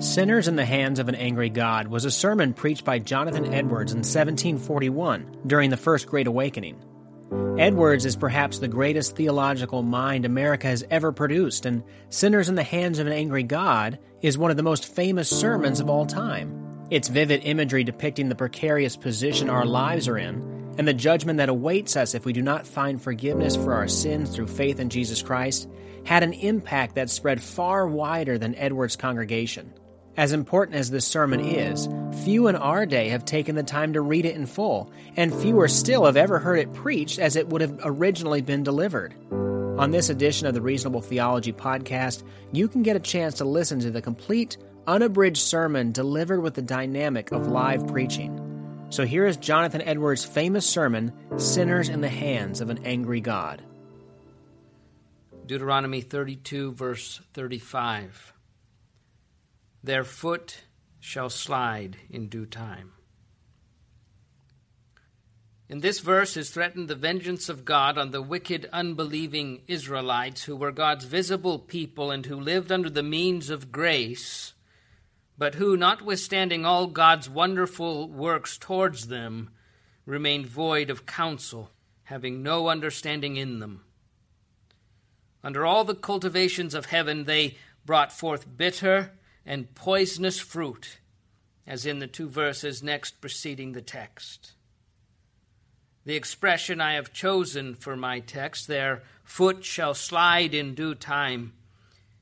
Sinners in the Hands of an Angry God was a sermon preached by Jonathan Edwards in 1741 during the First Great Awakening. Edwards is perhaps the greatest theological mind America has ever produced, and Sinners in the Hands of an Angry God is one of the most famous sermons of all time. Its vivid imagery depicting the precarious position our lives are in and the judgment that awaits us if we do not find forgiveness for our sins through faith in Jesus Christ had an impact that spread far wider than Edwards' congregation. As important as this sermon is, few in our day have taken the time to read it in full, and fewer still have ever heard it preached as it would have originally been delivered. On this edition of the Reasonable Theology podcast, you can get a chance to listen to the complete, unabridged sermon delivered with the dynamic of live preaching. So here is Jonathan Edwards' famous sermon, Sinners in the Hands of an Angry God. Deuteronomy 32, verse 35. Their foot shall slide in due time. In this verse is threatened the vengeance of God on the wicked, unbelieving Israelites who were God's visible people and who lived under the means of grace, but who, notwithstanding all God's wonderful works towards them, remained void of counsel, having no understanding in them. Under all the cultivations of heaven, they brought forth bitter and poisonous fruit, as in the two verses next preceding the text. The expression I have chosen for my text, their foot shall slide in due time,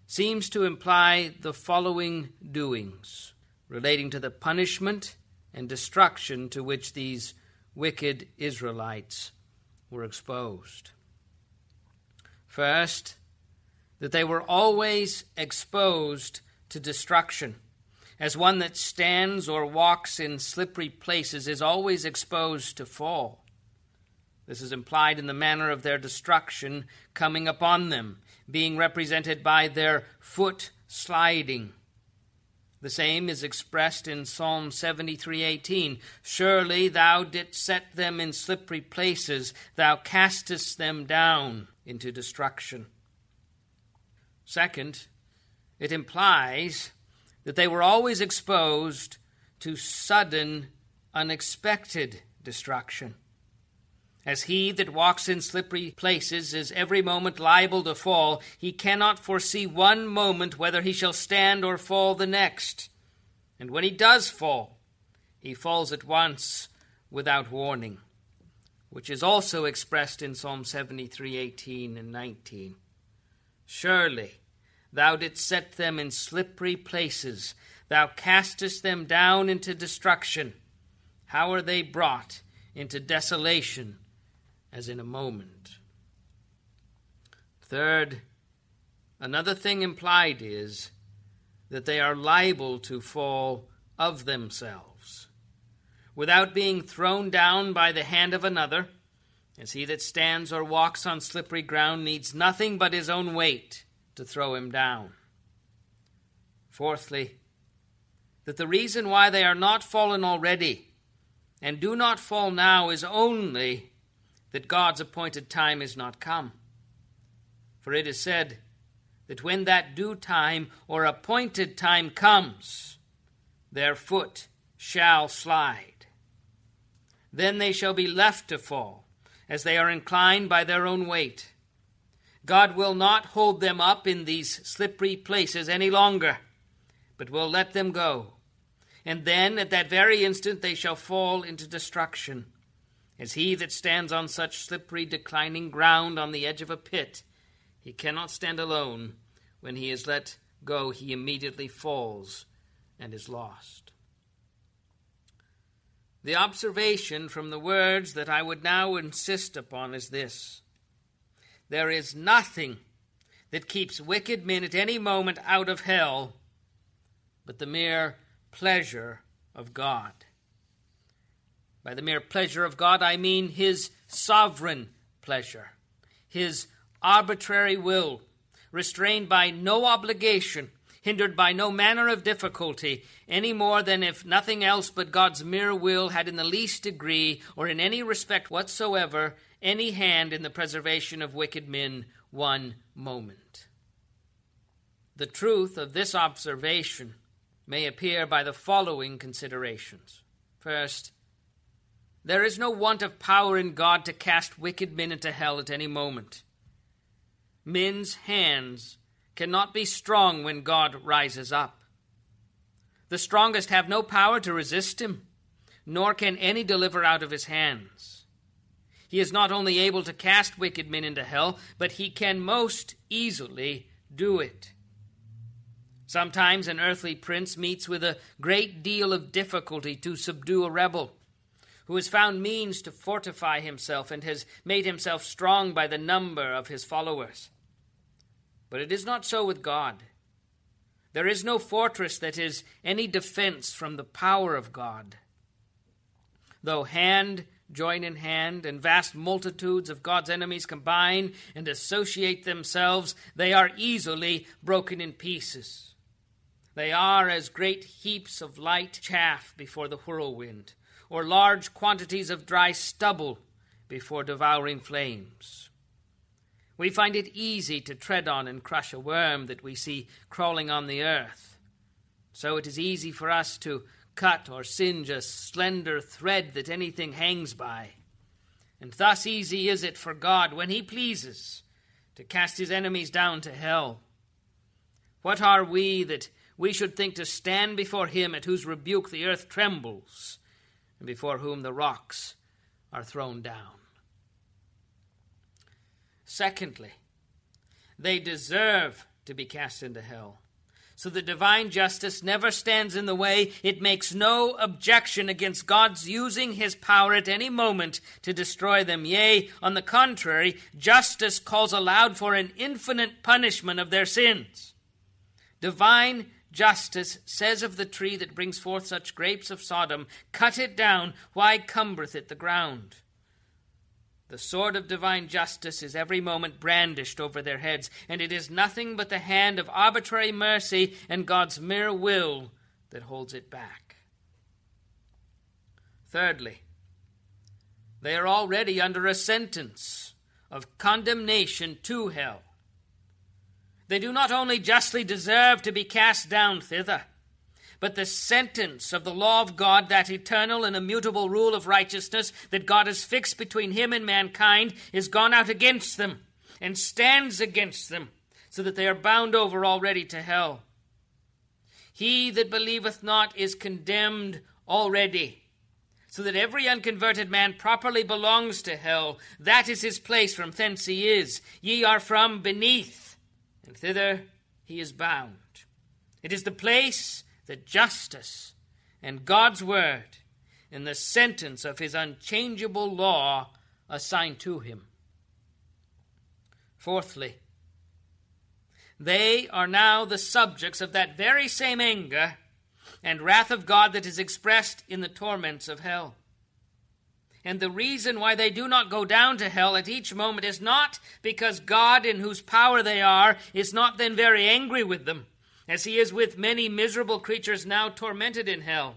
seems to imply the following doings relating to the punishment and destruction to which these wicked Israelites were exposed. First, that they were always exposed to destruction, as one that stands or walks in slippery places is always exposed to fall. This is implied in the manner of their destruction coming upon them, being represented by their foot sliding. The same is expressed in Psalm 73:18. Surely thou didst set them in slippery places, thou castest them down into destruction. Second, it implies that they were always exposed to sudden, unexpected destruction. As he that walks in slippery places is every moment liable to fall, he cannot foresee one moment whether he shall stand or fall the next. And when he does fall, he falls at once without warning, which is also expressed in Psalm 73 18 and 19. Surely thou didst set them in slippery places, thou castest them down into destruction. How are they brought into desolation as in a moment? Third, another thing implied is that they are liable to fall of themselves, without being thrown down by the hand of another, as he that stands or walks on slippery ground needs nothing but his own weight to throw him down. Fourthly, that the reason why they are not fallen already and do not fall now is only that God's appointed time is not come. For it is said that when that due time or appointed time comes, their foot shall slide. Then they shall be left to fall, as they are inclined by their own weight. God will not hold them up in these slippery places any longer, but will let them go. And then at that very instant they shall fall into destruction. As he that stands on such slippery, declining ground on the edge of a pit, he cannot stand alone. When he is let go, he immediately falls and is lost. The observation from the words that I would now insist upon is this there is nothing that keeps wicked men at any moment out of hell but the mere pleasure of God. By the mere pleasure of God, I mean His sovereign pleasure, His arbitrary will, restrained by no obligation, hindered by no manner of difficulty, any more than if nothing else but God's mere will had in the least degree, or in any respect whatsoever, any hand in the preservation of wicked men one moment. The truth of this observation may appear by the following considerations. First, there is no want of power in God to cast wicked men into hell at any moment. Men's hands cannot be strong when God rises up. The strongest have no power to resist him, nor can any deliver out of his hands. He is not only able to cast wicked men into hell, but he can most easily do it. Sometimes an earthly prince meets with a great deal of difficulty to subdue a rebel who has found means to fortify himself and has made himself strong by the number of his followers. But it is not so with God. There is no fortress that is any defense from the power of God. Though hand join in hand, and vast multitudes of God's enemies combine and associate themselves, they are easily broken in pieces. They are as great heaps of light chaff before the whirlwind, or large quantities of dry stubble before devouring flames. We find it easy to tread on and crush a worm that we see crawling on the earth. So it is easy for us to cut or singe a slender thread that anything hangs by. And thus easy is it for God, when He pleases, to cast His enemies down to hell. What are we that we should think to stand before Him at whose rebuke the earth trembles, and before whom the rocks are thrown down? Secondly, they deserve to be cast into hell. So the divine justice never stands in the way. It makes no objection against God's using his power at any moment to destroy them. Yea, on the contrary, justice calls aloud for an infinite punishment of their sins. Divine justice says of the tree that brings forth such grapes of Sodom, Cut it down, why cumbereth it the ground? The sword of divine justice is every moment brandished over their heads, and it is nothing but the hand of arbitrary mercy and God's mere will that holds it back. Thirdly, they are already under a sentence of condemnation to hell. They do not only justly deserve to be cast down thither, but the sentence of the law of God, that eternal and immutable rule of righteousness that God has fixed between him and mankind, is gone out against them and stands against them, so that they are bound over already to hell. He that believeth not is condemned already, so that every unconverted man properly belongs to hell. That is his place, from thence he is. Ye are from beneath, and thither he is bound. It is the place the justice and God's word in the sentence of his unchangeable law assigned to him. Fourthly, they are now the subjects of that very same anger and wrath of God that is expressed in the torments of hell. And the reason why they do not go down to hell at each moment is not because God, in whose power they are, is not then very angry with them as he is with many miserable creatures now tormented in hell,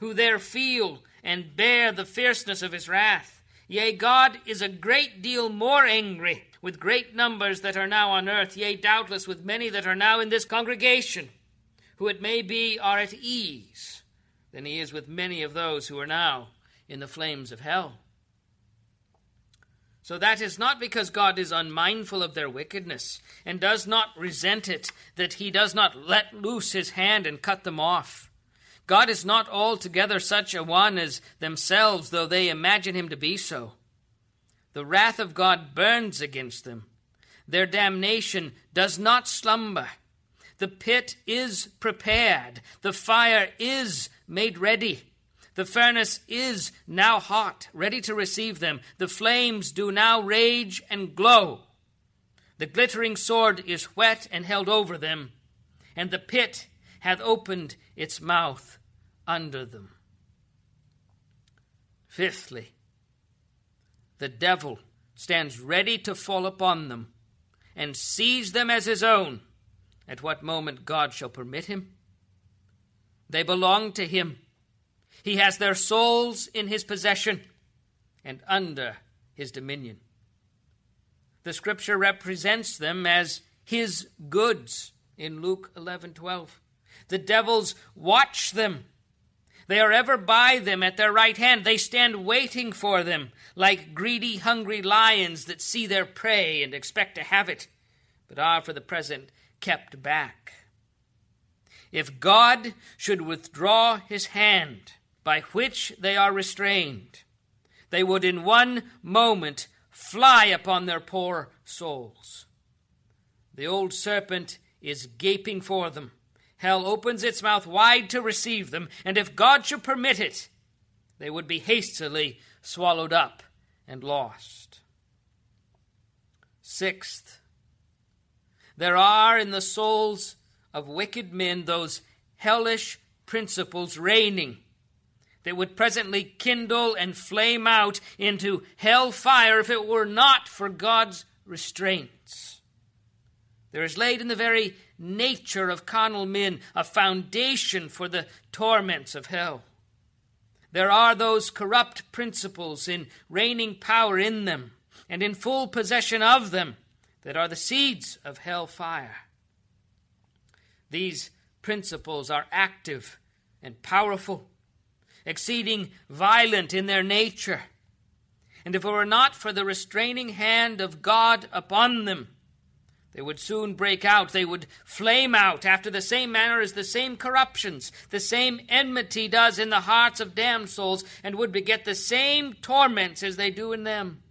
who there feel and bear the fierceness of his wrath. Yea, God is a great deal more angry with great numbers that are now on earth, yea, doubtless with many that are now in this congregation, who it may be are at ease, than he is with many of those who are now in the flames of hell. So that is not because God is unmindful of their wickedness and does not resent it that he does not let loose his hand and cut them off. God is not altogether such a one as themselves, though they imagine him to be so. The wrath of God burns against them. Their damnation does not slumber. The pit is prepared. The fire is made ready. The furnace is now hot, ready to receive them. The flames do now rage and glow. The glittering sword is whet and held over them, and the pit hath opened its mouth under them. Fifthly, the devil stands ready to fall upon them and seize them as his own at what moment God shall permit him. They belong to him he has their souls in his possession and under his dominion. The scripture represents them as his goods in Luke 11:12. The devils watch them. They are ever by them at their right hand. They stand waiting for them, like greedy, hungry lions that see their prey and expect to have it, but are for the present kept back. If God should withdraw his hand by which they are restrained, they would in one moment fly upon their poor souls. The old serpent is gaping for them. Hell opens its mouth wide to receive them, and if God should permit it, they would be hastily swallowed up and lost. Sixth, there are in the souls of wicked men those hellish principles reigning that would presently kindle and flame out into hell fire if it were not for God's restraints. There is laid in the very nature of carnal men a foundation for the torments of hell. There are those corrupt principles in reigning power in them and in full possession of them that are the seeds of hell fire. These principles are active and powerful, exceeding violent in their nature. And if it were not for the restraining hand of God upon them, they would soon break out. They would flame out after the same manner as the same corruptions, the same enmity does in the hearts of damned souls, and would beget the same torments as they do in them.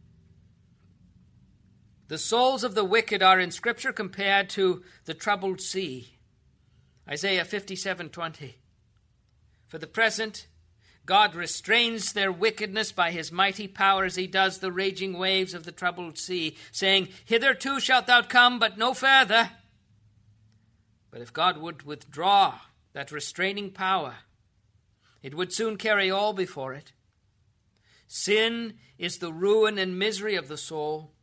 The souls of the wicked are in Scripture compared to the troubled sea. Isaiah 57:20. For the present, God restrains their wickedness by his mighty power as he does the raging waves of the troubled sea, saying, Hitherto shalt thou come, but no further. But if God would withdraw that restraining power, it would soon carry all before it. Sin is the ruin and misery of the soul.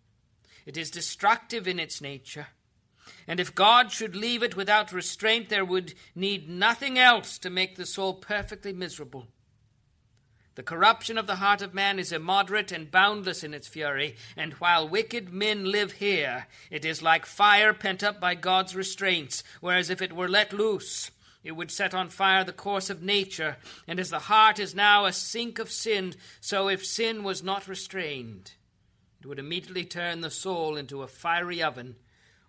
It is destructive in its nature. And if God should leave it without restraint, there would need nothing else to make the soul perfectly miserable. The corruption of the heart of man is immoderate and boundless in its fury, and while wicked men live here, it is like fire pent up by God's restraints, whereas if it were let loose, it would set on fire the course of nature, and as the heart is now a sink of sin, so if sin was not restrained, it would immediately turn the soul into a fiery oven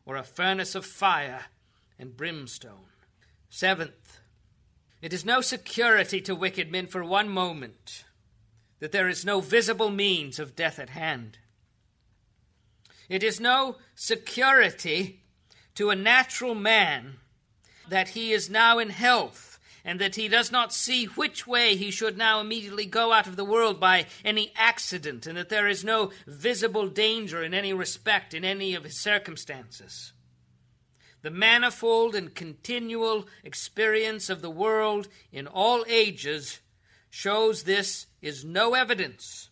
or a furnace of fire and brimstone. Seventh, it is no security to wicked men for one moment that there is no visible means of death at hand. It is no security to a natural man that he is now in health and that he does not see which way he should now immediately go out of the world by any accident, and that there is no visible danger in any respect in any of his circumstances. The manifold and continual experience of the world in all ages shows this is no evidence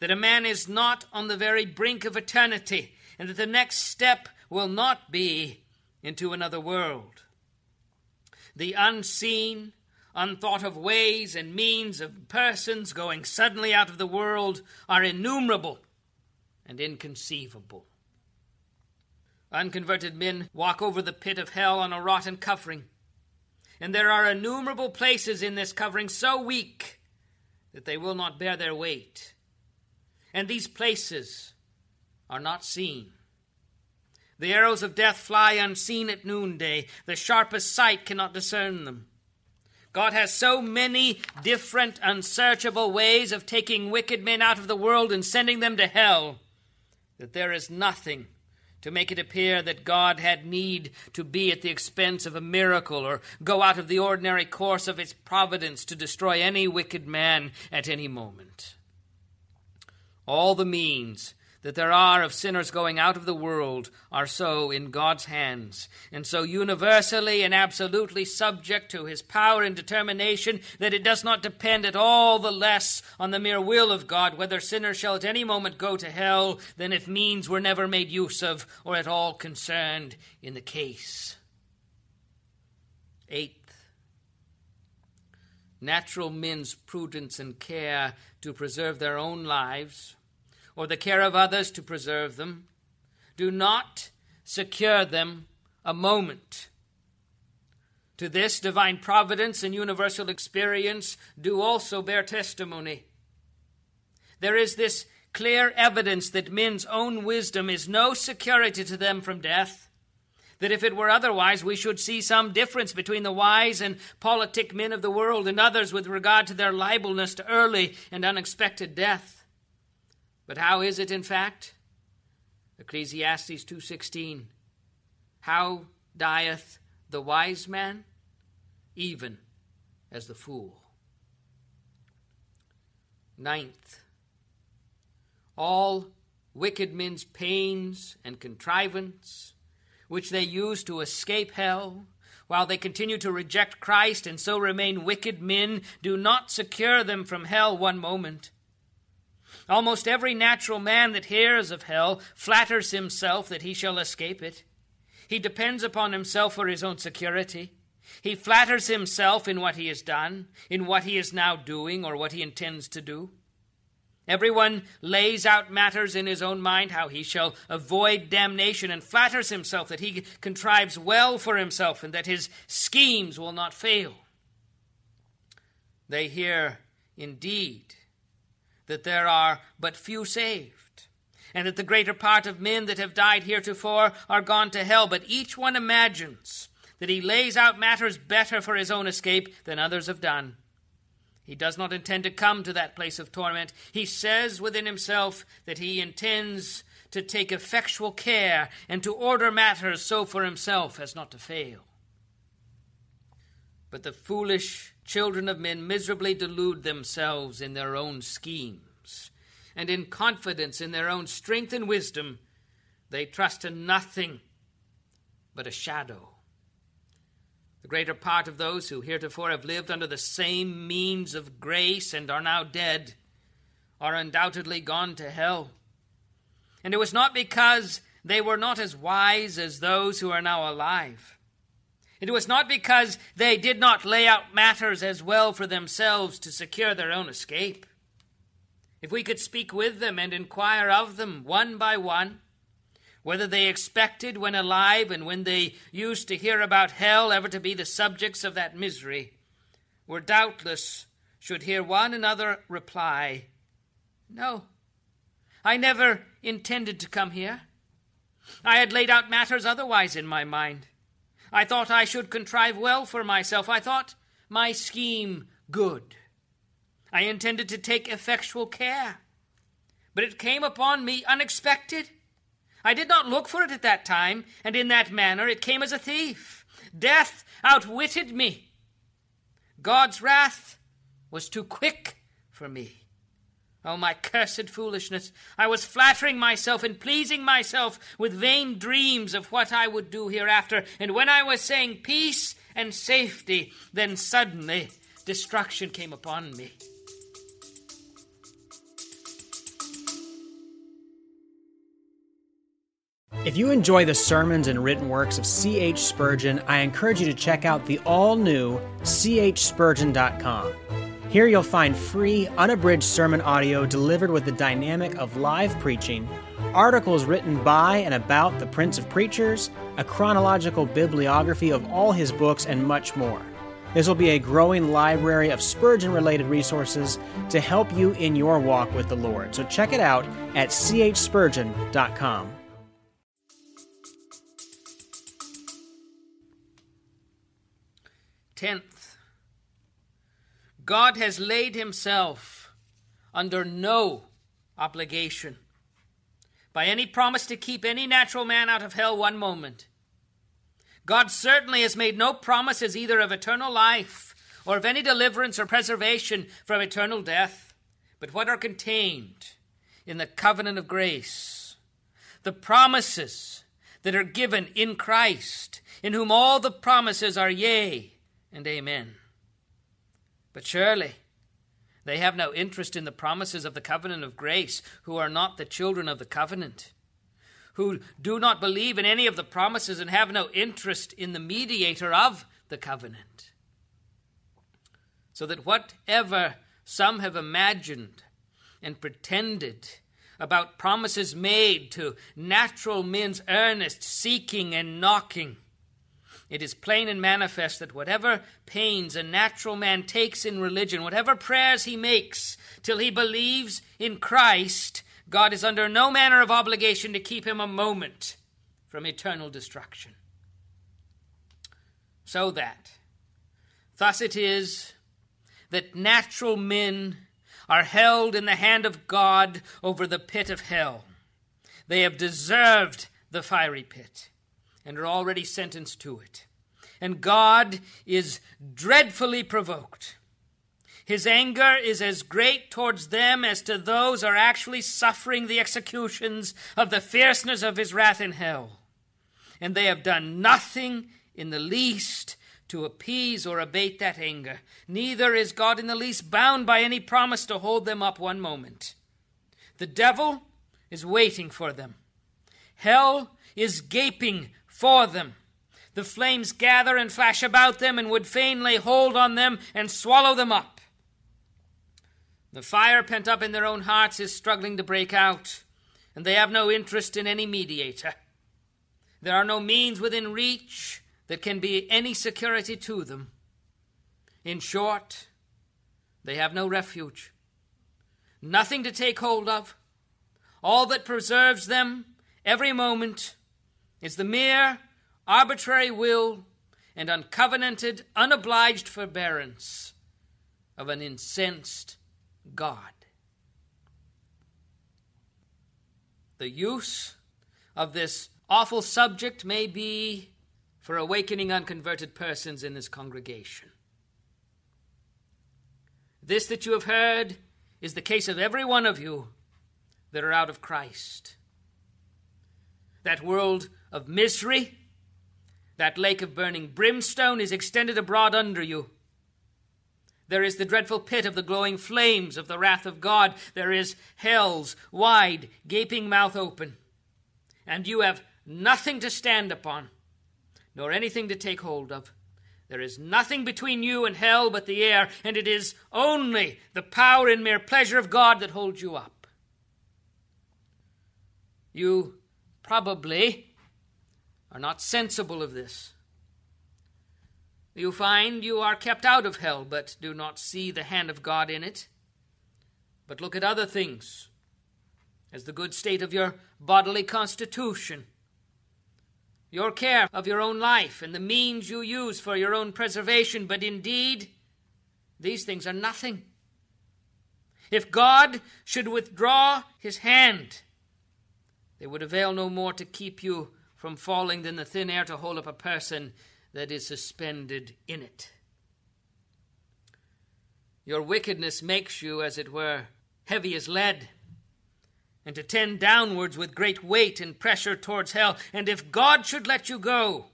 that a man is not on the very brink of eternity, and that the next step will not be into another world the unseen, unthought of ways and means of persons going suddenly out of the world are innumerable and inconceivable. Unconverted men walk over the pit of hell on a rotten covering, and there are innumerable places in this covering so weak that they will not bear their weight. And these places are not seen. The arrows of death fly unseen at noonday. The sharpest sight cannot discern them. God has so many different, unsearchable ways of taking wicked men out of the world and sending them to hell that there is nothing to make it appear that God had need to be at the expense of a miracle or go out of the ordinary course of His providence to destroy any wicked man at any moment. All the means that there are of sinners going out of the world are so in God's hands, and so universally and absolutely subject to his power and determination that it does not depend at all the less on the mere will of God whether sinners shall at any moment go to hell than if means were never made use of or at all concerned in the case. Eighth, natural men's prudence and care to preserve their own lives or the care of others to preserve them, do not secure them a moment. To this, divine providence and universal experience do also bear testimony. There is this clear evidence that men's own wisdom is no security to them from death. That if it were otherwise, we should see some difference between the wise and politic men of the world and others with regard to their liableness to early and unexpected death. But how is it, in fact? Ecclesiastes 2:16 How dieth the wise man even as the fool. Ninth, all wicked men's pains and contrivance, which they use to escape hell, while they continue to reject Christ and so remain wicked men, do not secure them from hell one moment. Almost every natural man that hears of hell flatters himself that he shall escape it. He depends upon himself for his own security. He flatters himself in what he has done, in what he is now doing, or what he intends to do. Everyone lays out matters in his own mind how he shall avoid damnation and flatters himself that he contrives well for himself and that his schemes will not fail. They hear, indeed, that there are but few saved, and that the greater part of men that have died heretofore are gone to hell, but each one imagines that he lays out matters better for his own escape than others have done. He does not intend to come to that place of torment. He says within himself that he intends to take effectual care and to order matters so for himself as not to fail. But the foolish children of men miserably delude themselves in their own schemes, and in confidence in their own strength and wisdom, they trust to nothing but a shadow. The greater part of those who heretofore have lived under the same means of grace and are now dead are undoubtedly gone to hell. And it was not because they were not as wise as those who are now alive. It was not because they did not lay out matters as well for themselves to secure their own escape. If we could speak with them and inquire of them one by one, whether they expected when alive and when they used to hear about hell ever to be the subjects of that misery, were doubtless should hear one another reply, No, I never intended to come here. I had laid out matters otherwise in my mind. I thought I should contrive well for myself. I thought my scheme good. I intended to take effectual care. But it came upon me unexpected I did not look for it at that time, and in that manner it came as a thief. Death outwitted me. God's wrath was too quick for me. Oh, my cursed foolishness! I was flattering myself and pleasing myself with vain dreams of what I would do hereafter, and when I was saying peace and safety, then suddenly destruction came upon me. If you enjoy the sermons and written works of C.H. Spurgeon, I encourage you to check out the all new chspurgeon.com. Here you'll find free, unabridged sermon audio delivered with the dynamic of live preaching, articles written by and about the Prince of Preachers, a chronological bibliography of all his books, and much more. This will be a growing library of Spurgeon related resources to help you in your walk with the Lord. So check it out at chspurgeon.com. Tenth, God has laid himself under no obligation by any promise to keep any natural man out of hell one moment. God certainly has made no promises either of eternal life or of any deliverance or preservation from eternal death, but what are contained in the covenant of grace. The promises that are given in Christ, in whom all the promises are yea and amen. But surely they have no interest in the promises of the covenant of grace who are not the children of the covenant, who do not believe in any of the promises and have no interest in the mediator of the covenant. So that whatever some have imagined and pretended about promises made to natural men's earnest seeking and knocking, it is plain and manifest that whatever pains a natural man takes in religion, whatever prayers he makes till he believes in Christ, God is under no manner of obligation to keep him a moment from eternal destruction. So that, thus it is that natural men are held in the hand of God over the pit of hell. They have deserved the fiery pit and are already sentenced to it. And God is dreadfully provoked. His anger is as great towards them as to those are actually suffering the executions of the fierceness of his wrath in hell. And they have done nothing in the least to appease or abate that anger. Neither is God in the least bound by any promise to hold them up one moment. The devil is waiting for them. Hell is gaping for them. The flames gather and flash about them and would fain lay hold on them and swallow them up. The fire pent up in their own hearts is struggling to break out, and they have no interest in any mediator. There are no means within reach that can be any security to them. In short, they have no refuge, nothing to take hold of. All that preserves them every moment is the mere arbitrary will and uncovenanted, unobliged forbearance of an incensed God. The use of this awful subject may be for awakening unconverted persons in this congregation. This that you have heard is the case of every one of you that are out of Christ. That world of misery, that lake of burning brimstone is extended abroad under you. There is the dreadful pit of the glowing flames of the wrath of God. There is hell's wide, gaping mouth open. And you have nothing to stand upon nor anything to take hold of. There is nothing between you and hell but the air, and it is only the power and mere pleasure of God that holds you up. You probably are not sensible of this. You find you are kept out of hell, but do not see the hand of God in it, but look at other things, as the good state of your bodily constitution your care of your own life and the means you use for your own preservation, but indeed, these things are nothing. If God should withdraw his hand, they would avail no more to keep you from falling than the thin air to hold up a person that is suspended in it. Your wickedness makes you, as it were, heavy as lead and to tend downwards with great weight and pressure towards hell. And if God should let you go,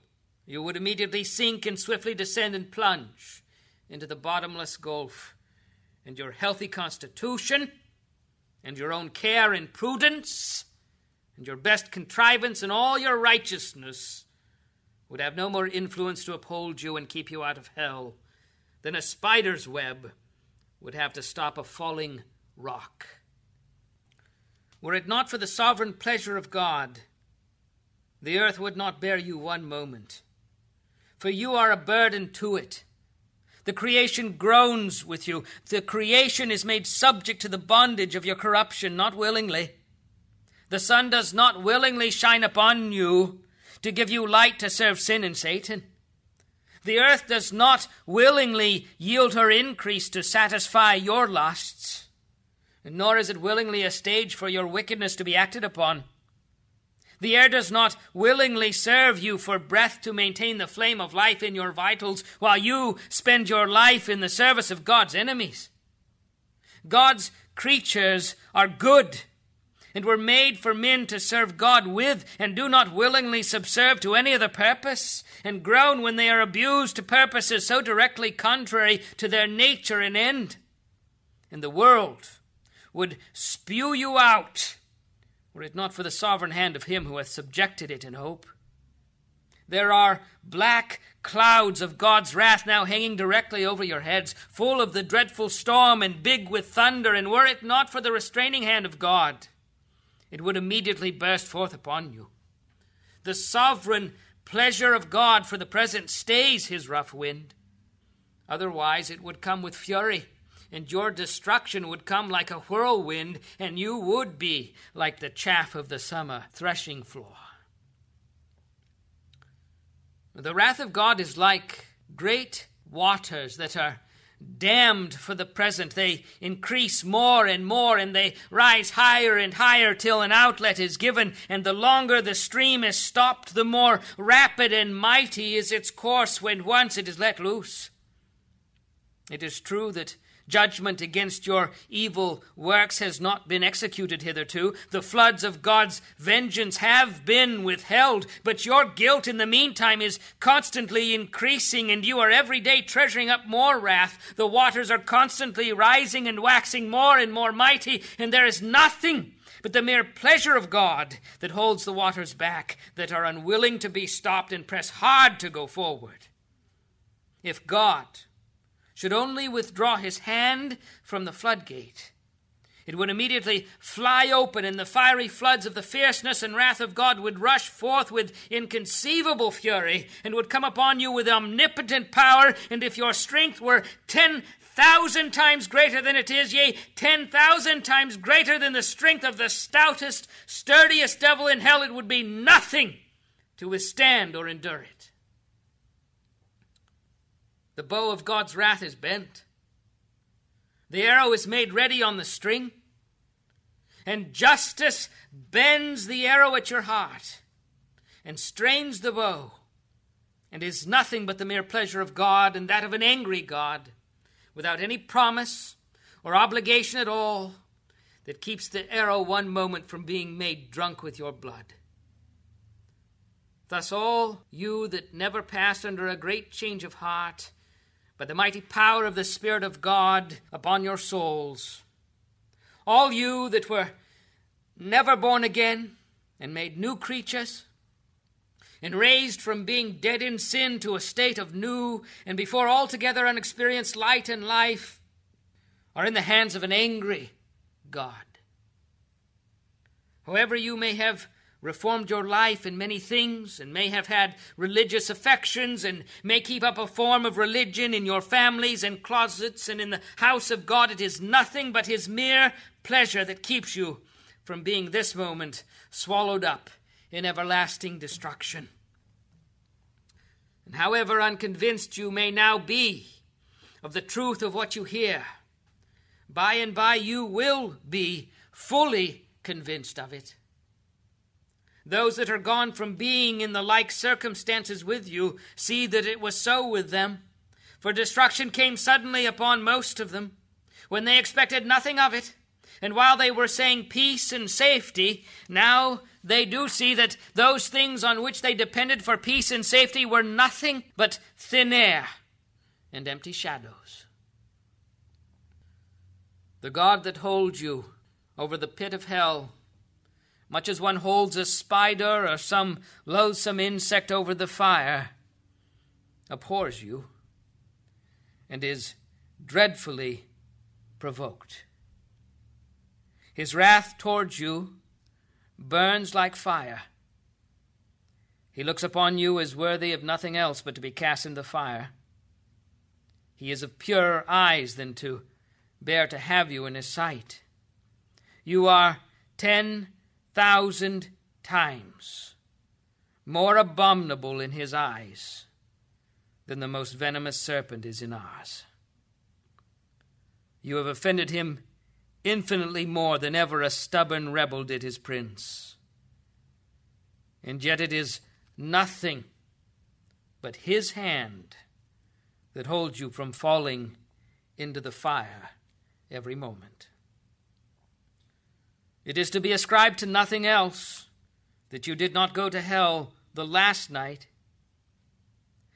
you would immediately sink and swiftly descend and plunge into the bottomless gulf. And your healthy constitution, and your own care and prudence, and your best contrivance and all your righteousness would have no more influence to uphold you and keep you out of hell than a spider's web would have to stop a falling rock. Were it not for the sovereign pleasure of God, the earth would not bear you one moment. For you are a burden to it. The creation groans with you. The creation is made subject to the bondage of your corruption, not willingly. The sun does not willingly shine upon you to give you light to serve sin and Satan. The earth does not willingly yield her increase to satisfy your lusts nor is it willingly a stage for your wickedness to be acted upon. The air does not willingly serve you for breath to maintain the flame of life in your vitals while you spend your life in the service of God's enemies. God's creatures are good and were made for men to serve God with and do not willingly subserve to any other purpose and groan when they are abused to purposes so directly contrary to their nature and end. In the world, would spew you out, were it not for the sovereign hand of him who hath subjected it in hope. There are black clouds of God's wrath now hanging directly over your heads, full of the dreadful storm and big with thunder, and were it not for the restraining hand of God, it would immediately burst forth upon you. The sovereign pleasure of God for the present stays his rough wind. Otherwise, it would come with fury, and your destruction would come like a whirlwind, and you would be like the chaff of the summer threshing floor. The wrath of God is like great waters that are dammed for the present. They increase more and more, and they rise higher and higher till an outlet is given, and the longer the stream is stopped, the more rapid and mighty is its course when once it is let loose. It is true that Judgment against your evil works has not been executed hitherto. The floods of God's vengeance have been withheld, but your guilt in the meantime is constantly increasing, and you are every day treasuring up more wrath. The waters are constantly rising and waxing more and more mighty, and there is nothing but the mere pleasure of God that holds the waters back, that are unwilling to be stopped and press hard to go forward. If God, should only withdraw his hand from the floodgate, it would immediately fly open, and the fiery floods of the fierceness and wrath of God would rush forth with inconceivable fury, and would come upon you with omnipotent power. And if your strength were ten thousand times greater than it is, yea, ten thousand times greater than the strength of the stoutest, sturdiest devil in hell, it would be nothing to withstand or endure it. The bow of God's wrath is bent. The arrow is made ready on the string. And justice bends the arrow at your heart and strains the bow and is nothing but the mere pleasure of God and that of an angry God without any promise or obligation at all that keeps the arrow one moment from being made drunk with your blood. Thus, all you that never passed under a great change of heart by the mighty power of the Spirit of God upon your souls. All you that were never born again and made new creatures, and raised from being dead in sin to a state of new and before altogether unexperienced light and life, are in the hands of an angry God. However, you may have reformed your life in many things and may have had religious affections and may keep up a form of religion in your families and closets and in the house of God, it is nothing but His mere pleasure that keeps you from being this moment swallowed up in everlasting destruction. And however unconvinced you may now be of the truth of what you hear, by and by you will be fully convinced of it. Those that are gone from being in the like circumstances with you see that it was so with them. For destruction came suddenly upon most of them, when they expected nothing of it. And while they were saying peace and safety, now they do see that those things on which they depended for peace and safety were nothing but thin air and empty shadows. The God that holds you over the pit of hell much as one holds a spider or some loathsome insect over the fire, abhors you and is dreadfully provoked. His wrath towards you burns like fire. He looks upon you as worthy of nothing else but to be cast in the fire. He is of purer eyes than to bear to have you in his sight. You are ten thousand times more abominable in his eyes than the most venomous serpent is in ours. You have offended him infinitely more than ever a stubborn rebel did his prince. And yet it is nothing but his hand that holds you from falling into the fire every moment. It is to be ascribed to nothing else that you did not go to hell the last night,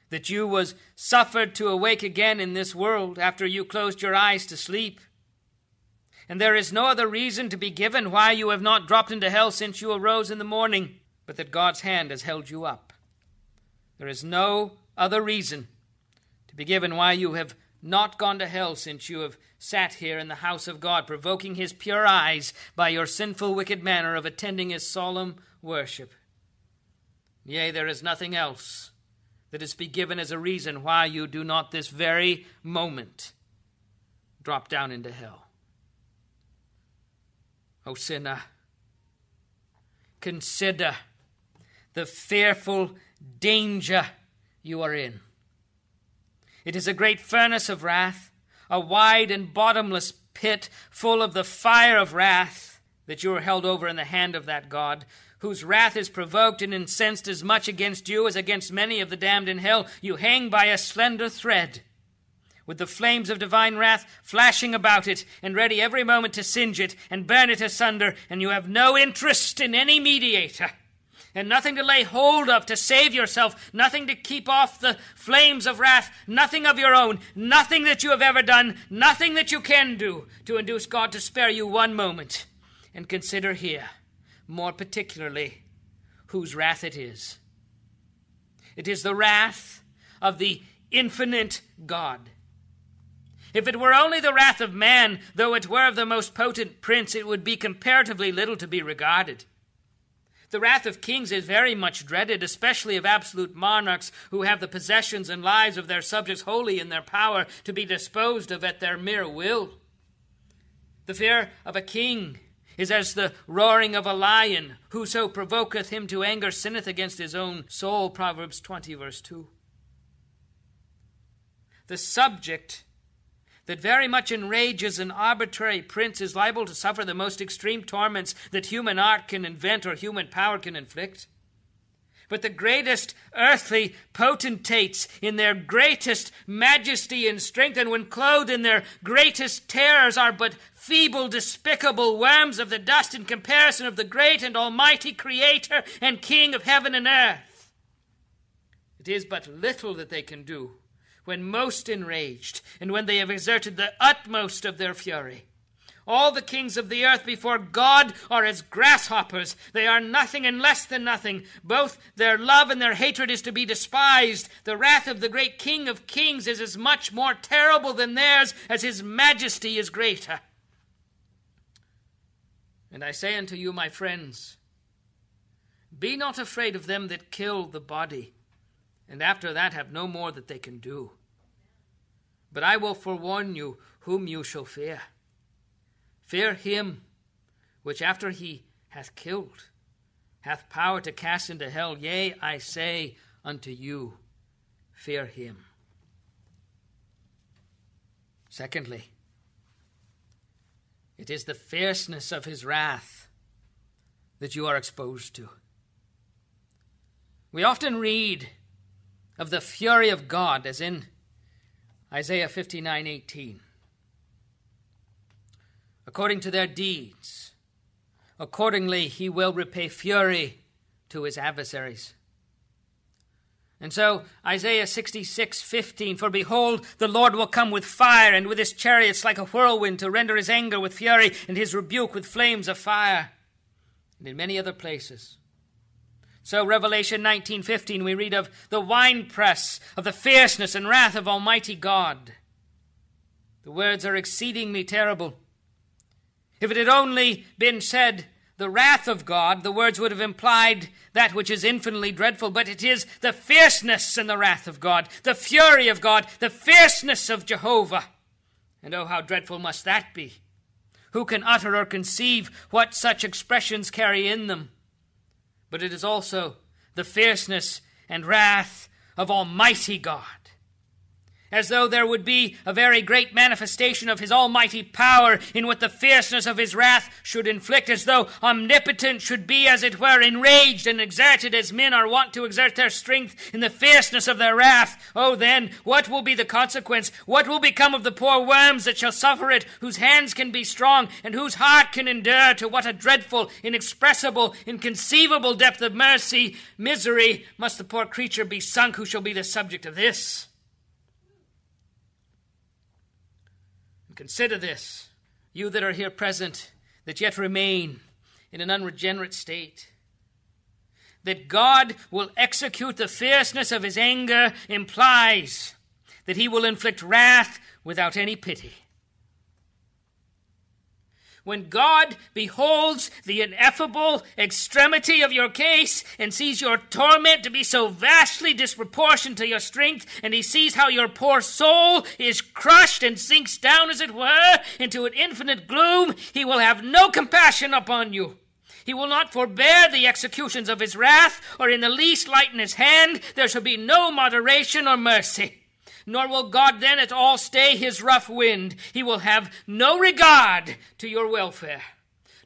that you was suffered to awake again in this world after you closed your eyes to sleep. And there is no other reason to be given why you have not dropped into hell since you arose in the morning, but that God's hand has held you up. There is no other reason to be given why you have not gone to hell since you have sat here in the house of God, provoking his pure eyes by your sinful, wicked manner of attending his solemn worship. Yea, there is nothing else that is to be given as a reason why you do not this very moment drop down into hell. O sinner, consider the fearful danger you are in. It is a great furnace of wrath, a wide and bottomless pit full of the fire of wrath that you are held over in the hand of that God, whose wrath is provoked and incensed as much against you as against many of the damned in hell. You hang by a slender thread with the flames of divine wrath flashing about it and ready every moment to singe it and burn it asunder, and you have no interest in any mediator and nothing to lay hold of to save yourself, nothing to keep off the flames of wrath, nothing of your own, nothing that you have ever done, nothing that you can do to induce God to spare you one moment. And consider here, more particularly, whose wrath it is. It is the wrath of the infinite God. If it were only the wrath of man, though it were of the most potent prince, it would be comparatively little to be regarded. The wrath of kings is very much dreaded, especially of absolute monarchs who have the possessions and lives of their subjects wholly in their power to be disposed of at their mere will. The fear of a king is as the roaring of a lion. Whoso provoketh him to anger sinneth against his own soul. Proverbs 20, verse 2. The subject that very much enrages an arbitrary prince is liable to suffer the most extreme torments that human art can invent or human power can inflict. But the greatest earthly potentates, in their greatest majesty and strength, and when clothed in their greatest terrors, are but feeble, despicable worms of the dust in comparison of the great and almighty Creator and King of heaven and earth. It is but little that they can do when most enraged, and when they have exerted the utmost of their fury. All the kings of the earth before God are as grasshoppers. They are nothing and less than nothing. Both their love and their hatred is to be despised. The wrath of the great King of kings is as much more terrible than theirs as his majesty is greater. And I say unto you, my friends, be not afraid of them that kill the body, and after that have no more that they can do. But I will forewarn you whom you shall fear. Fear him which after he hath killed hath power to cast into hell. Yea, I say unto you, fear him. Secondly, it is the fierceness of his wrath that you are exposed to. We often read of the fury of God as in Isaiah 59:18. According to their deeds, accordingly he will repay fury to his adversaries. And so Isaiah 66:15 for behold the Lord will come with fire and with his chariots like a whirlwind to render his anger with fury and his rebuke with flames of fire. And in many other places so Revelation 19:15 we read of the winepress of the fierceness and wrath of Almighty God. The words are exceedingly terrible. If it had only been said the wrath of God, the words would have implied that which is infinitely dreadful, but it is the fierceness and the wrath of God, the fury of God, the fierceness of Jehovah. And oh, how dreadful must that be! Who can utter or conceive what such expressions carry in them? But it is also the fierceness and wrath of Almighty God as though there would be a very great manifestation of his almighty power in what the fierceness of his wrath should inflict, as though omnipotence should be, as it were, enraged and exerted as men are wont to exert their strength in the fierceness of their wrath. Oh, then, what will be the consequence? What will become of the poor worms that shall suffer it, whose hands can be strong, and whose heart can endure to what a dreadful, inexpressible, inconceivable depth of mercy, misery must the poor creature be sunk who shall be the subject of this? Consider this, you that are here present, that yet remain in an unregenerate state. That God will execute the fierceness of his anger implies that he will inflict wrath without any pity. When God beholds the ineffable extremity of your case and sees your torment to be so vastly disproportioned to your strength, and he sees how your poor soul is crushed and sinks down, as it were, into an infinite gloom, he will have no compassion upon you. He will not forbear the executions of his wrath, or in the least lighten his hand. There shall be no moderation or mercy nor will God then at all stay his rough wind. He will have no regard to your welfare,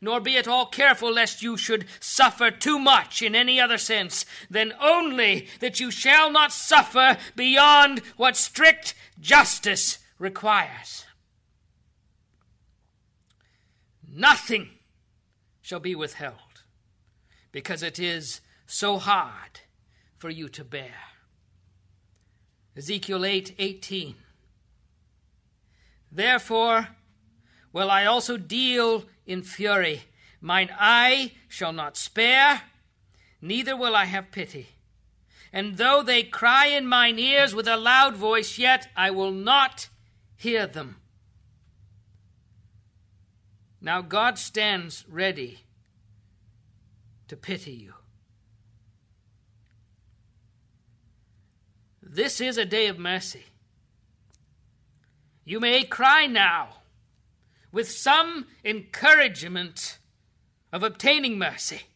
nor be at all careful lest you should suffer too much in any other sense than only that you shall not suffer beyond what strict justice requires. Nothing shall be withheld, because it is so hard for you to bear. Ezekiel 8 18. Therefore will I also deal in fury. Mine eye shall not spare, neither will I have pity. And though they cry in mine ears with a loud voice, yet I will not hear them. Now God stands ready to pity you. This is a day of mercy. You may cry now with some encouragement of obtaining mercy.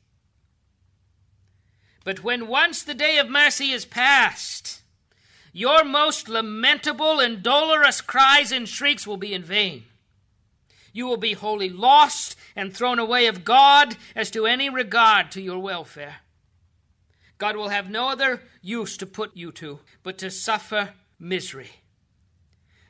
But when once the day of mercy is past, your most lamentable and dolorous cries and shrieks will be in vain. You will be wholly lost and thrown away of God as to any regard to your welfare. God will have no other use to put you to but to suffer misery.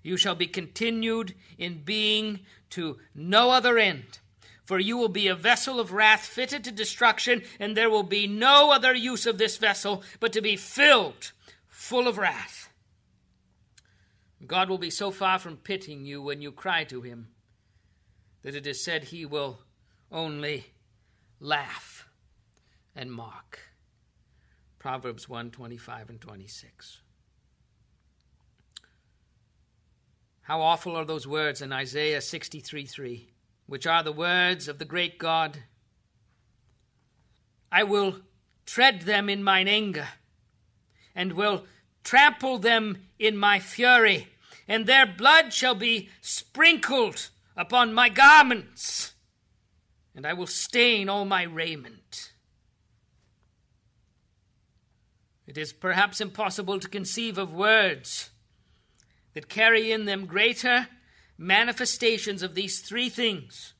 You shall be continued in being to no other end. For you will be a vessel of wrath fitted to destruction, and there will be no other use of this vessel but to be filled full of wrath. God will be so far from pitying you when you cry to him that it is said he will only laugh and mock. Proverbs 1 25 and 26. How awful are those words in Isaiah 63 3, which are the words of the great God. I will tread them in mine anger, and will trample them in my fury, and their blood shall be sprinkled upon my garments, and I will stain all my raiment. It is perhaps impossible to conceive of words that carry in them greater manifestations of these three things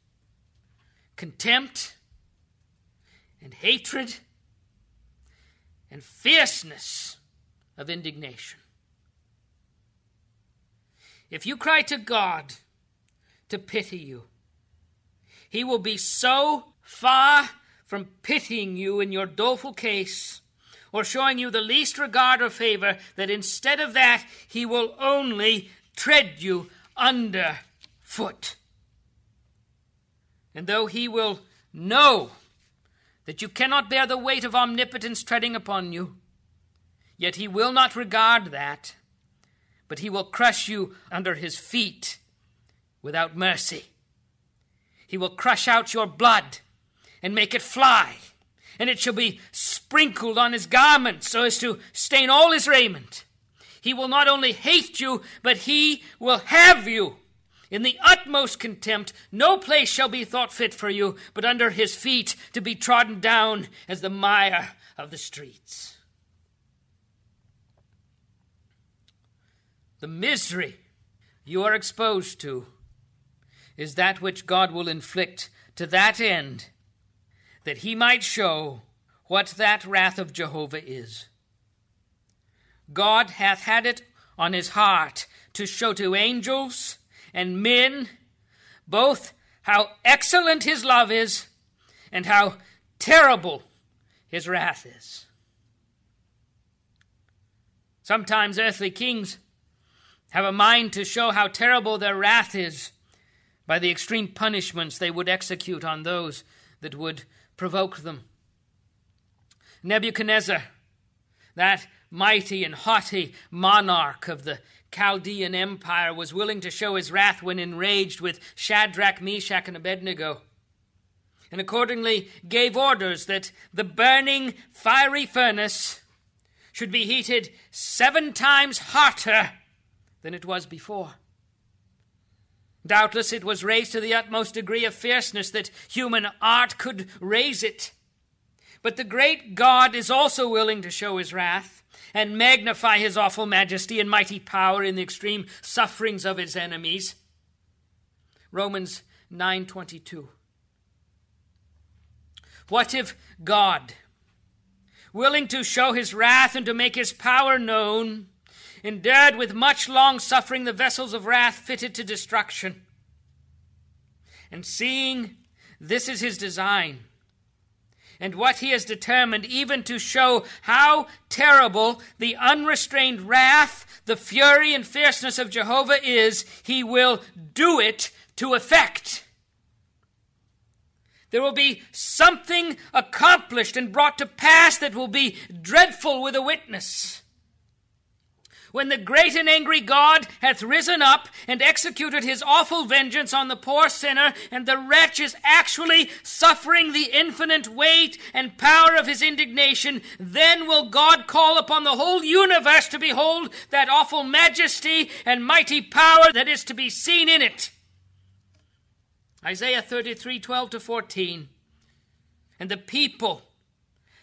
contempt and hatred and fierceness of indignation. If you cry to God to pity you, He will be so far from pitying you in your doleful case or showing you the least regard or favor, that instead of that, he will only tread you under foot. And though he will know that you cannot bear the weight of omnipotence treading upon you, yet he will not regard that, but he will crush you under his feet without mercy. He will crush out your blood and make it fly and it shall be sprinkled on his garments so as to stain all his raiment. He will not only hate you, but he will have you. In the utmost contempt, no place shall be thought fit for you, but under his feet to be trodden down as the mire of the streets. The misery you are exposed to is that which God will inflict to that end that he might show what that wrath of Jehovah is. God hath had it on his heart to show to angels and men both how excellent his love is and how terrible his wrath is. Sometimes earthly kings have a mind to show how terrible their wrath is by the extreme punishments they would execute on those that would provoke them. Nebuchadnezzar, that mighty and haughty monarch of the Chaldean Empire was willing to show his wrath when enraged with Shadrach, Meshach, and Abednego, and accordingly gave orders that the burning fiery furnace should be heated seven times hotter than it was before. Doubtless it was raised to the utmost degree of fierceness that human art could raise it. But the great God is also willing to show his wrath and magnify his awful majesty and mighty power in the extreme sufferings of his enemies. Romans 9:22 What if God willing to show his wrath and to make his power known endured with much long suffering the vessels of wrath fitted to destruction and seeing this is his design and what he has determined, even to show how terrible the unrestrained wrath, the fury and fierceness of Jehovah is, he will do it to effect. There will be something accomplished and brought to pass that will be dreadful with a witness when the great and angry God hath risen up and executed his awful vengeance on the poor sinner, and the wretch is actually suffering the infinite weight and power of his indignation, then will God call upon the whole universe to behold that awful majesty and mighty power that is to be seen in it. Isaiah 33 12 to 14. And the people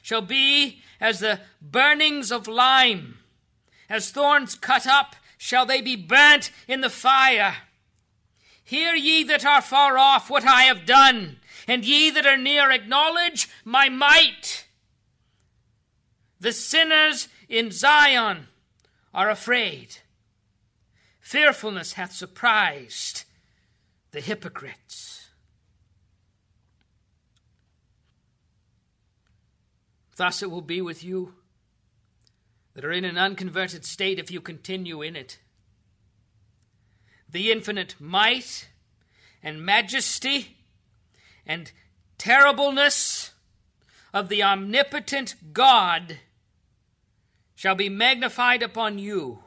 shall be as the burnings of lime as thorns cut up, shall they be burnt in the fire. Hear ye that are far off what I have done, and ye that are near acknowledge my might. The sinners in Zion are afraid. Fearfulness hath surprised the hypocrites. Thus it will be with you that are in an unconverted state if you continue in it. The infinite might and majesty and terribleness of the omnipotent God shall be magnified upon you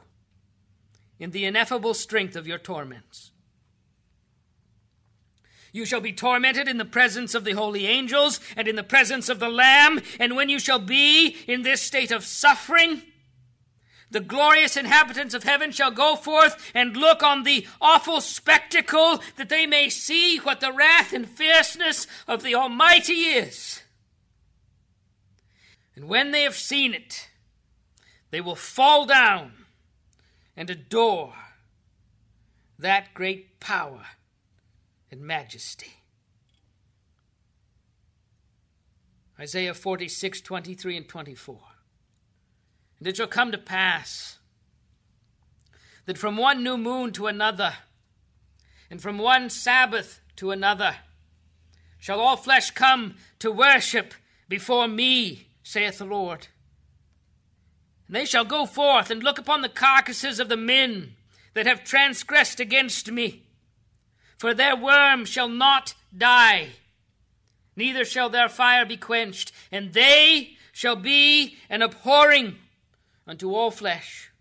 in the ineffable strength of your torments. You shall be tormented in the presence of the holy angels and in the presence of the Lamb, and when you shall be in this state of suffering, the glorious inhabitants of heaven shall go forth and look on the awful spectacle, that they may see what the wrath and fierceness of the Almighty is. And when they have seen it, they will fall down and adore that great power and majesty. Isaiah 46, 23, and 24. And it shall come to pass that from one new moon to another, and from one Sabbath to another, shall all flesh come to worship before me, saith the Lord. And they shall go forth and look upon the carcasses of the men that have transgressed against me. For their worm shall not die, neither shall their fire be quenched, and they shall be an abhorring unto all flesh.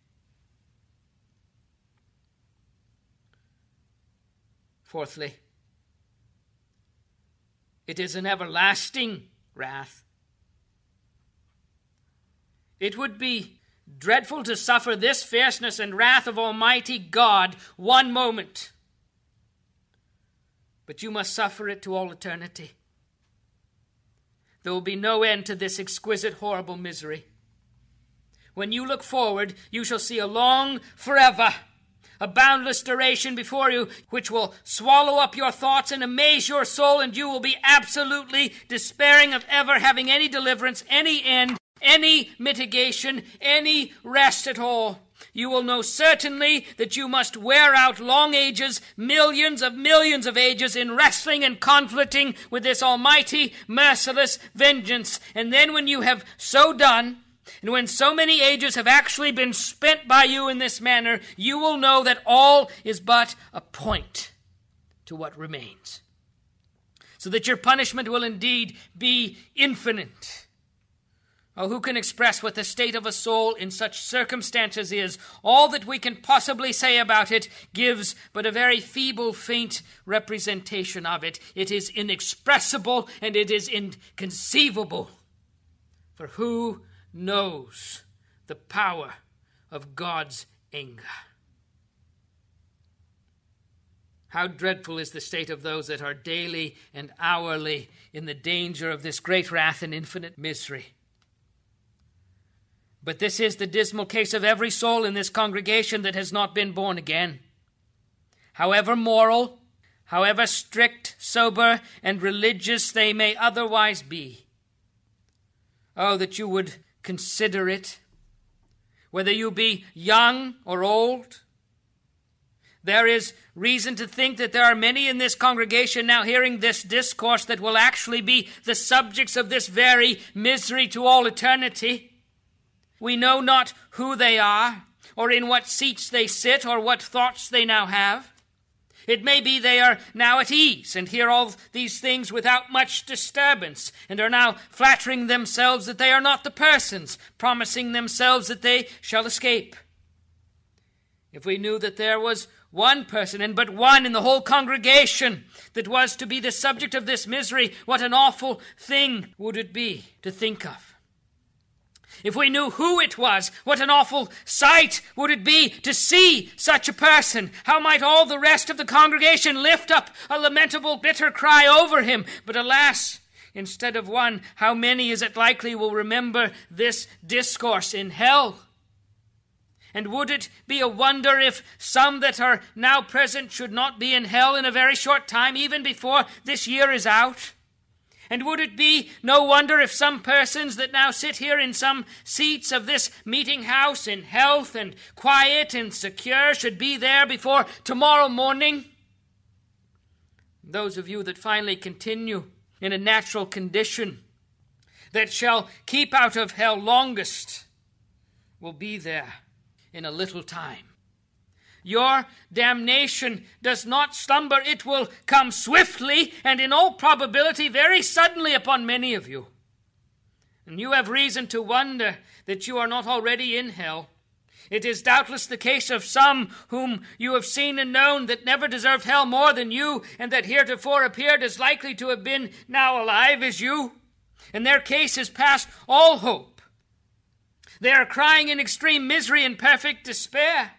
Fourthly, it is an everlasting wrath. It would be dreadful to suffer this fierceness and wrath of Almighty God one moment, but you must suffer it to all eternity. There will be no end to this exquisite, horrible misery. When you look forward, you shall see a long forever, a boundless duration before you, which will swallow up your thoughts and amaze your soul, and you will be absolutely despairing of ever having any deliverance, any end, any mitigation, any rest at all. You will know certainly that you must wear out long ages, millions of millions of ages, in wrestling and conflicting with this almighty, merciless vengeance. And then, when you have so done, and when so many ages have actually been spent by you in this manner, you will know that all is but a point to what remains. So that your punishment will indeed be infinite. Oh, who can express what the state of a soul in such circumstances is? All that we can possibly say about it gives but a very feeble, faint representation of it. It is inexpressible and it is inconceivable. For who knows the power of God's anger? How dreadful is the state of those that are daily and hourly in the danger of this great wrath and infinite misery. But this is the dismal case of every soul in this congregation that has not been born again. However moral, however strict, sober, and religious they may otherwise be. Oh, that you would consider it, whether you be young or old. There is reason to think that there are many in this congregation now hearing this discourse that will actually be the subjects of this very misery to all eternity. We know not who they are, or in what seats they sit, or what thoughts they now have. It may be they are now at ease and hear all these things without much disturbance, and are now flattering themselves that they are not the persons, promising themselves that they shall escape. If we knew that there was one person, and but one in the whole congregation, that was to be the subject of this misery, what an awful thing would it be to think of. If we knew who it was, what an awful sight would it be to see such a person? How might all the rest of the congregation lift up a lamentable, bitter cry over him? But alas, instead of one, how many is it likely will remember this discourse in hell? And would it be a wonder if some that are now present should not be in hell in a very short time, even before this year is out? And would it be no wonder if some persons that now sit here in some seats of this meeting house in health and quiet and secure should be there before tomorrow morning? Those of you that finally continue in a natural condition, that shall keep out of hell longest, will be there in a little time. Your damnation does not slumber. It will come swiftly and in all probability very suddenly upon many of you. And you have reason to wonder that you are not already in hell. It is doubtless the case of some whom you have seen and known that never deserved hell more than you, and that heretofore appeared as likely to have been now alive as you. And their case is past all hope. They are crying in extreme misery and perfect despair.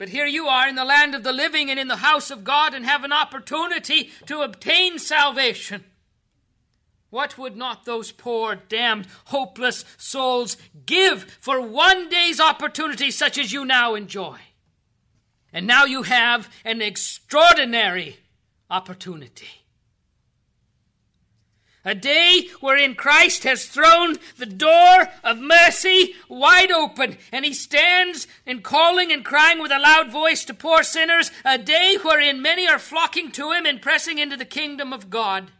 But here you are in the land of the living and in the house of God and have an opportunity to obtain salvation. What would not those poor, damned, hopeless souls give for one day's opportunity such as you now enjoy? And now you have an extraordinary opportunity. A day wherein Christ has thrown the door of mercy wide open, and he stands and calling and crying with a loud voice to poor sinners. A day wherein many are flocking to him and pressing into the kingdom of God.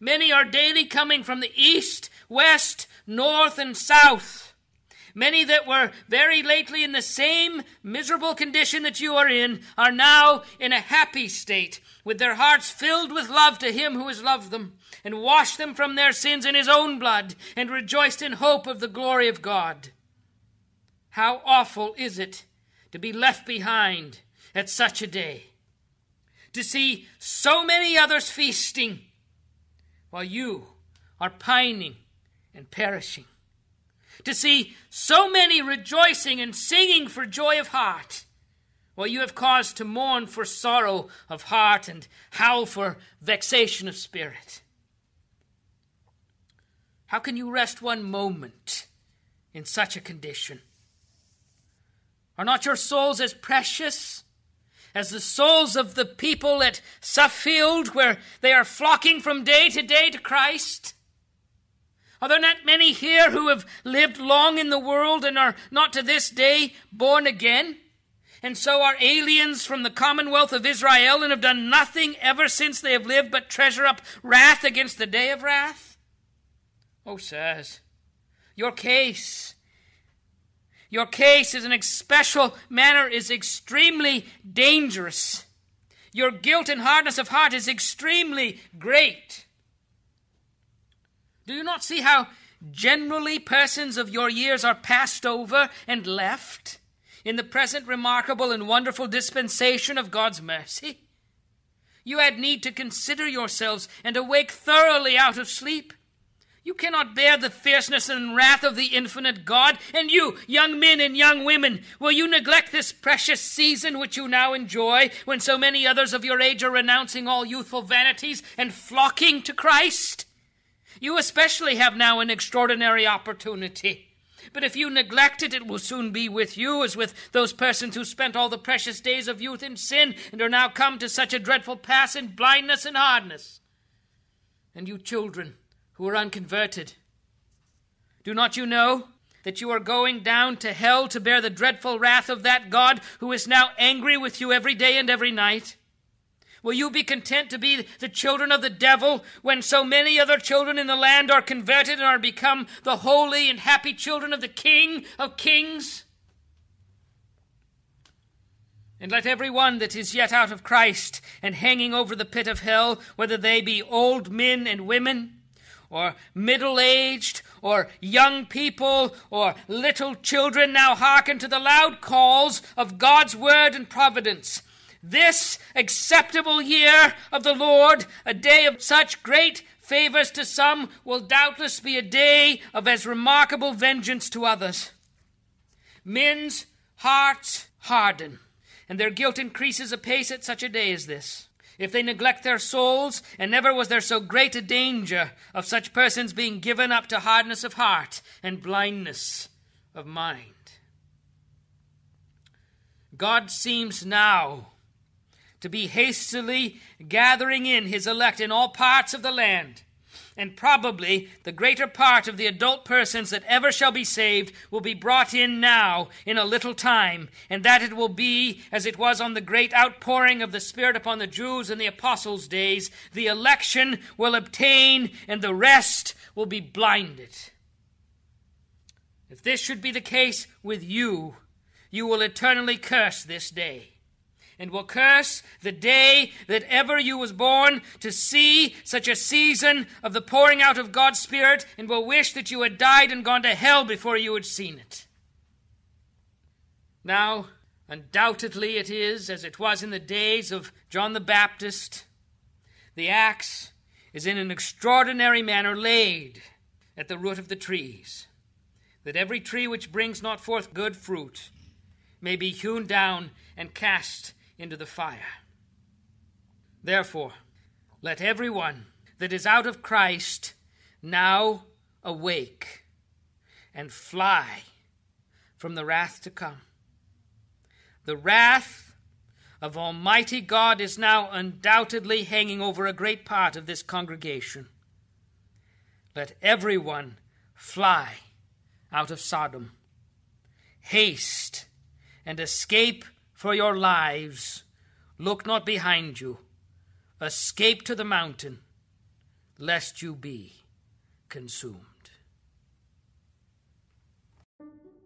Many are daily coming from the east, west, north, and south. Many that were very lately in the same miserable condition that you are in are now in a happy state, with their hearts filled with love to him who has loved them and washed them from their sins in his own blood, and rejoiced in hope of the glory of God. How awful is it to be left behind at such a day, to see so many others feasting while you are pining and perishing, to see so many rejoicing and singing for joy of heart while you have cause to mourn for sorrow of heart and howl for vexation of spirit. How can you rest one moment in such a condition? Are not your souls as precious as the souls of the people at Suffield, where they are flocking from day to day to Christ? Are there not many here who have lived long in the world and are not to this day born again? And so are aliens from the commonwealth of Israel and have done nothing ever since they have lived but treasure up wrath against the day of wrath? Oh, sirs, your case, your case is in a special manner is extremely dangerous. Your guilt and hardness of heart is extremely great. Do you not see how generally persons of your years are passed over and left in the present remarkable and wonderful dispensation of God's mercy? You had need to consider yourselves and awake thoroughly out of sleep. You cannot bear the fierceness and wrath of the infinite God. And you, young men and young women, will you neglect this precious season which you now enjoy, when so many others of your age are renouncing all youthful vanities and flocking to Christ? You especially have now an extraordinary opportunity. But if you neglect it, it will soon be with you as with those persons who spent all the precious days of youth in sin and are now come to such a dreadful pass in blindness and hardness. And you children who are unconverted, do not you know that you are going down to hell to bear the dreadful wrath of that God who is now angry with you every day and every night? Will you be content to be the children of the devil when so many other children in the land are converted and are become the holy and happy children of the King of kings? And let every one that is yet out of Christ and hanging over the pit of hell, whether they be old men and women, or middle aged, or young people, or little children, now hearken to the loud calls of God's word and providence this acceptable year of the Lord, a day of such great favors to some, will doubtless be a day of as remarkable vengeance to others. Men's hearts harden, and their guilt increases apace at such a day as this. If they neglect their souls, and never was there so great a danger of such persons being given up to hardness of heart and blindness of mind. God seems now to be hastily gathering in his elect in all parts of the land. And probably the greater part of the adult persons that ever shall be saved will be brought in now in a little time, and that it will be as it was on the great outpouring of the Spirit upon the Jews in the apostles' days. The election will obtain, and the rest will be blinded. If this should be the case with you, you will eternally curse this day and will curse the day that ever you was born to see such a season of the pouring out of God's Spirit, and will wish that you had died and gone to hell before you had seen it. Now, undoubtedly it is as it was in the days of John the Baptist. The axe is in an extraordinary manner laid at the root of the trees, that every tree which brings not forth good fruit may be hewn down and cast into the fire. Therefore, let every one that is out of Christ now awake and fly from the wrath to come. The wrath of Almighty God is now undoubtedly hanging over a great part of this congregation. Let every one fly out of Sodom. Haste and escape for your lives. Look not behind you. Escape to the mountain, lest you be consumed.